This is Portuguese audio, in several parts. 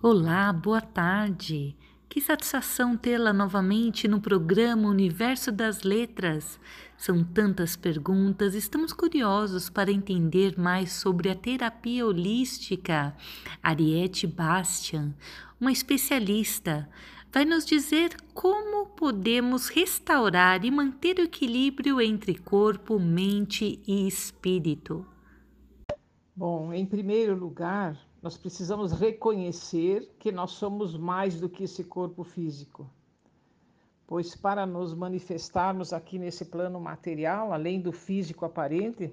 Olá, boa tarde. Que satisfação tê-la novamente no programa Universo das Letras. São tantas perguntas, estamos curiosos para entender mais sobre a terapia holística. Ariete Bastian, uma especialista, vai nos dizer como podemos restaurar e manter o equilíbrio entre corpo, mente e espírito. Bom, em primeiro lugar, nós precisamos reconhecer que nós somos mais do que esse corpo físico. Pois para nos manifestarmos aqui nesse plano material, além do físico aparente,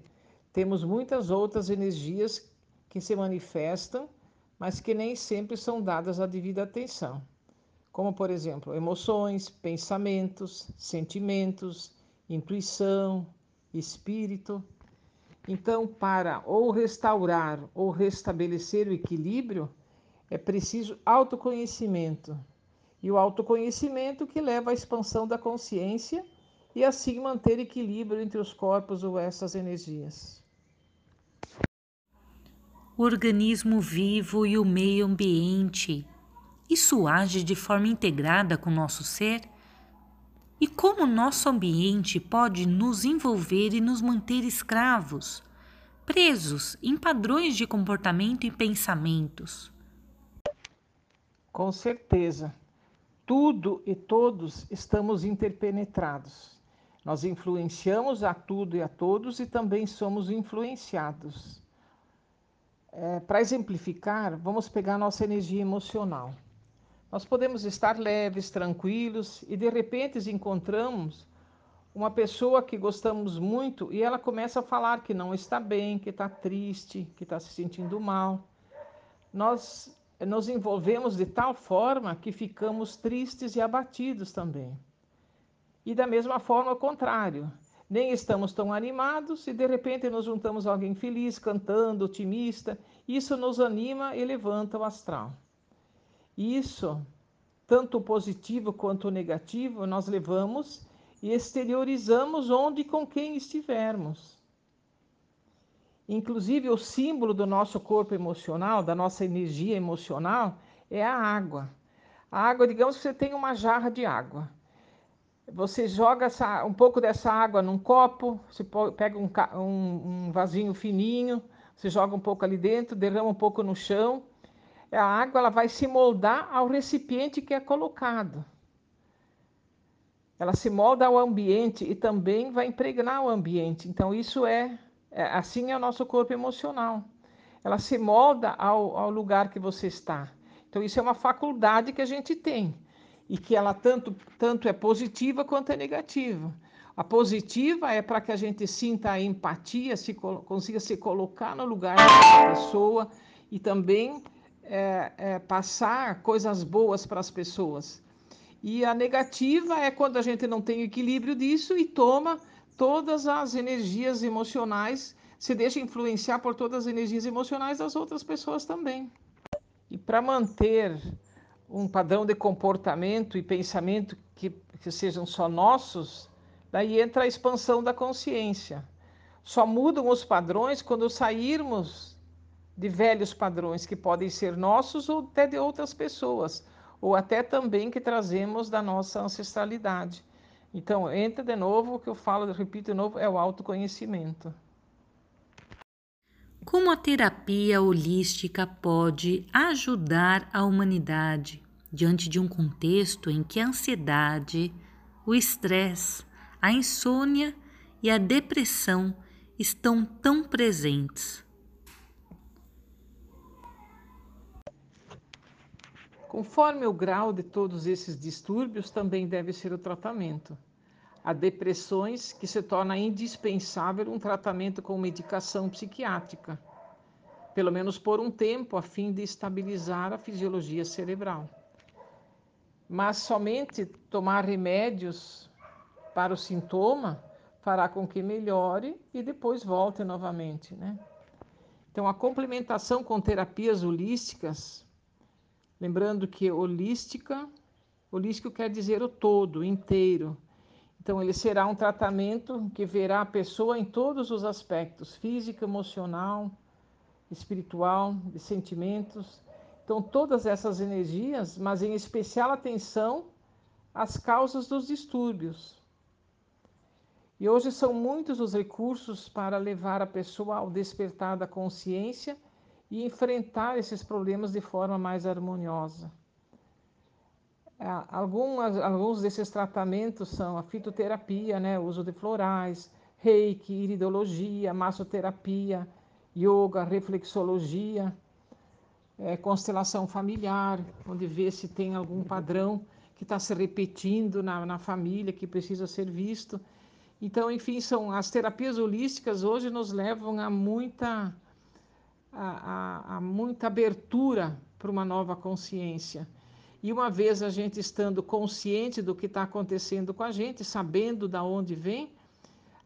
temos muitas outras energias que se manifestam, mas que nem sempre são dadas a devida atenção. Como, por exemplo, emoções, pensamentos, sentimentos, intuição, espírito. Então, para ou restaurar ou restabelecer o equilíbrio, é preciso autoconhecimento. E o autoconhecimento que leva à expansão da consciência e assim manter equilíbrio entre os corpos ou essas energias. O organismo vivo e o meio ambiente. Isso age de forma integrada com o nosso ser? E como nosso ambiente pode nos envolver e nos manter escravos, presos em padrões de comportamento e pensamentos? Com certeza. Tudo e todos estamos interpenetrados. Nós influenciamos a tudo e a todos e também somos influenciados. É, Para exemplificar, vamos pegar nossa energia emocional. Nós podemos estar leves, tranquilos e de repente encontramos uma pessoa que gostamos muito e ela começa a falar que não está bem, que está triste, que está se sentindo mal. Nós nos envolvemos de tal forma que ficamos tristes e abatidos também. E da mesma forma, ao contrário, nem estamos tão animados e de repente nos juntamos a alguém feliz, cantando, otimista. Isso nos anima e levanta o astral. Isso, tanto positivo quanto negativo, nós levamos e exteriorizamos onde e com quem estivermos. Inclusive, o símbolo do nosso corpo emocional, da nossa energia emocional, é a água. A água, digamos que você tem uma jarra de água. Você joga essa, um pouco dessa água num copo, você pega um, um, um vasinho fininho, você joga um pouco ali dentro, derrama um pouco no chão a água ela vai se moldar ao recipiente que é colocado. Ela se molda ao ambiente e também vai impregnar o ambiente. Então, isso é, é assim é o nosso corpo emocional. Ela se molda ao, ao lugar que você está. Então, isso é uma faculdade que a gente tem e que ela tanto, tanto é positiva quanto é negativa. A positiva é para que a gente sinta a empatia, se, consiga se colocar no lugar da pessoa e também é, é, passar coisas boas para as pessoas. E a negativa é quando a gente não tem equilíbrio disso e toma todas as energias emocionais, se deixa influenciar por todas as energias emocionais das outras pessoas também. E para manter um padrão de comportamento e pensamento que, que sejam só nossos, daí entra a expansão da consciência. Só mudam os padrões quando sairmos de velhos padrões que podem ser nossos ou até de outras pessoas, ou até também que trazemos da nossa ancestralidade. Então, entra de novo, o que eu falo, repito de novo, é o autoconhecimento. Como a terapia holística pode ajudar a humanidade diante de um contexto em que a ansiedade, o estresse, a insônia e a depressão estão tão presentes? Conforme o grau de todos esses distúrbios, também deve ser o tratamento. Há depressões que se torna indispensável um tratamento com medicação psiquiátrica, pelo menos por um tempo, a fim de estabilizar a fisiologia cerebral. Mas somente tomar remédios para o sintoma fará com que melhore e depois volte novamente, né? Então, a complementação com terapias holísticas Lembrando que holística, holístico quer dizer o todo, inteiro. Então, ele será um tratamento que verá a pessoa em todos os aspectos: físico, emocional, espiritual, de sentimentos. Então, todas essas energias, mas em especial atenção às causas dos distúrbios. E hoje são muitos os recursos para levar a pessoa ao despertar da consciência e enfrentar esses problemas de forma mais harmoniosa. É, algumas, alguns desses tratamentos são a fitoterapia, né, o uso de florais, reiki, iridologia, massoterapia, yoga, reflexologia, é, constelação familiar, onde vê se tem algum padrão que está se repetindo na, na família, que precisa ser visto. Então, enfim, são as terapias holísticas hoje nos levam a muita, a, a, muita abertura para uma nova consciência. E uma vez a gente estando consciente do que está acontecendo com a gente, sabendo da onde vem,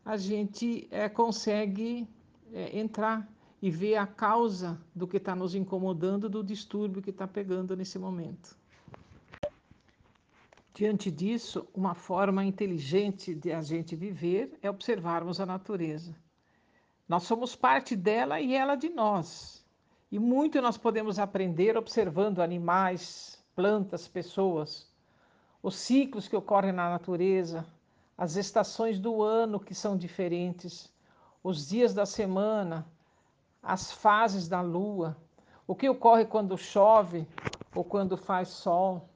a gente é, consegue é, entrar e ver a causa do que está nos incomodando, do distúrbio que está pegando nesse momento. Diante disso, uma forma inteligente de a gente viver é observarmos a natureza. Nós somos parte dela e ela de nós. E muito nós podemos aprender observando animais, plantas, pessoas, os ciclos que ocorrem na natureza, as estações do ano que são diferentes, os dias da semana, as fases da lua, o que ocorre quando chove ou quando faz sol.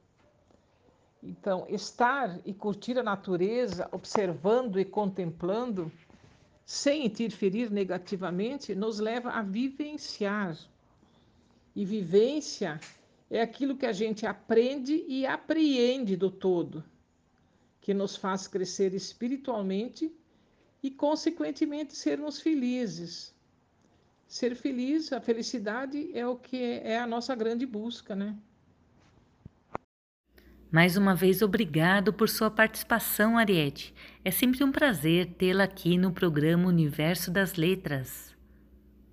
Então, estar e curtir a natureza, observando e contemplando, sem interferir negativamente, nos leva a vivenciar. E vivência é aquilo que a gente aprende e apreende do todo, que nos faz crescer espiritualmente e, consequentemente, sermos felizes. Ser feliz, a felicidade é o que é a nossa grande busca, né? Mais uma vez, obrigado por sua participação, Ariete. É sempre um prazer tê-la aqui no programa Universo das Letras.